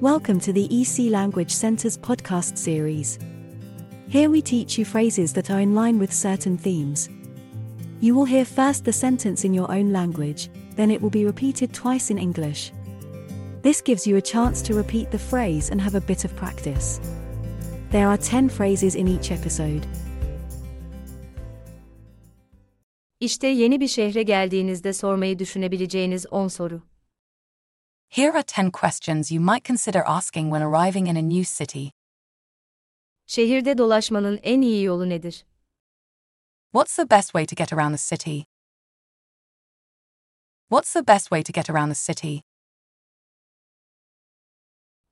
Welcome to the EC Language Center's podcast series. Here we teach you phrases that are in line with certain themes. You will hear first the sentence in your own language, then it will be repeated twice in English. This gives you a chance to repeat the phrase and have a bit of practice. There are 10 phrases in each episode. İşte yeni bir şehre geldiğinizde sormayı düşünebileceğiniz 10 soru. Here are 10 questions you might consider asking when arriving in a new city. Şehirde dolaşmanın en iyi yolu nedir? What's the best way to get around the city? What's the best way to get around the city?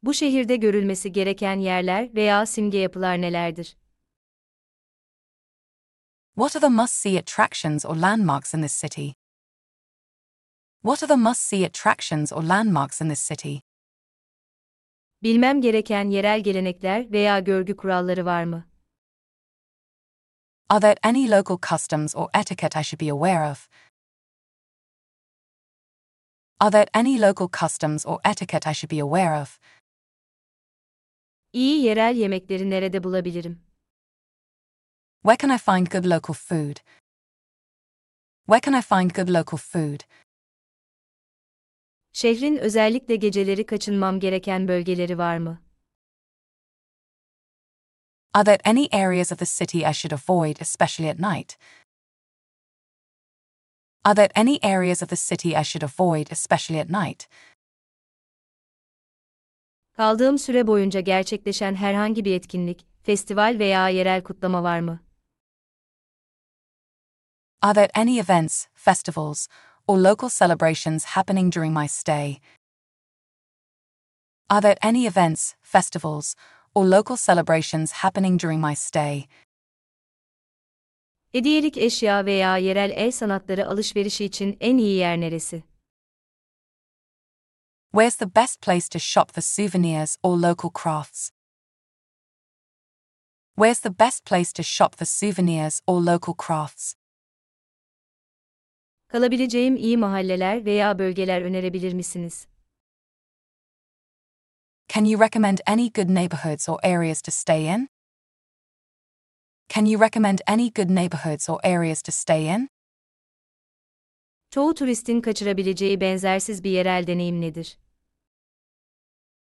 Bu şehirde görülmesi gereken yerler veya simge yapılar nelerdir? What are the must see attractions or landmarks in this city? What are the must see attractions or landmarks in this city? Bilmem gereken yerel gelenekler veya görgü kuralları var mı? Are there any local customs or etiquette I should be aware of? Are there any local customs or etiquette I should be aware of? İyi yerel yemekleri nerede bulabilirim? Where can I find good local food? Where can I find good local food? Şehrin özellikle geceleri kaçınmam gereken bölgeleri var mı? Are there any areas of the city I should avoid, especially at night? Are there any areas of the city I should avoid, especially at night? Kaldığım süre boyunca gerçekleşen herhangi bir etkinlik, festival veya yerel kutlama var mı? Are there any events, festivals, or local celebrations happening during my stay? Are there any events, festivals, or local celebrations happening during my stay? Hediyelik eşya veya yerel el sanatları alışverişi için en iyi yer neresi? Where's the best place to shop for souvenirs or local crafts? Where's the best place to shop for souvenirs or local crafts? Kalabileceğim iyi mahalleler veya bölgeler önerebilir misiniz? Can you recommend any good neighborhoods or areas to stay in? Can you recommend any good neighborhoods or areas to stay in? Çoğu turistin kaçırabileceği benzersiz bir yerel deneyim nedir?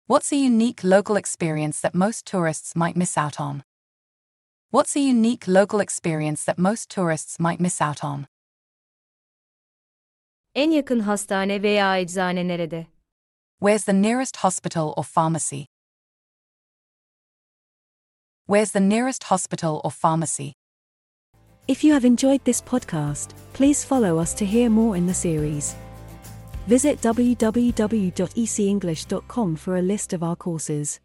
What's a unique local experience that most tourists might miss out on? What's a unique local experience that most tourists might miss out on? En yakın hastane veya eczane nerede? Where's the nearest hospital or pharmacy? Where's the nearest hospital or pharmacy? If you have enjoyed this podcast, please follow us to hear more in the series. Visit www.ecenglish.com for a list of our courses.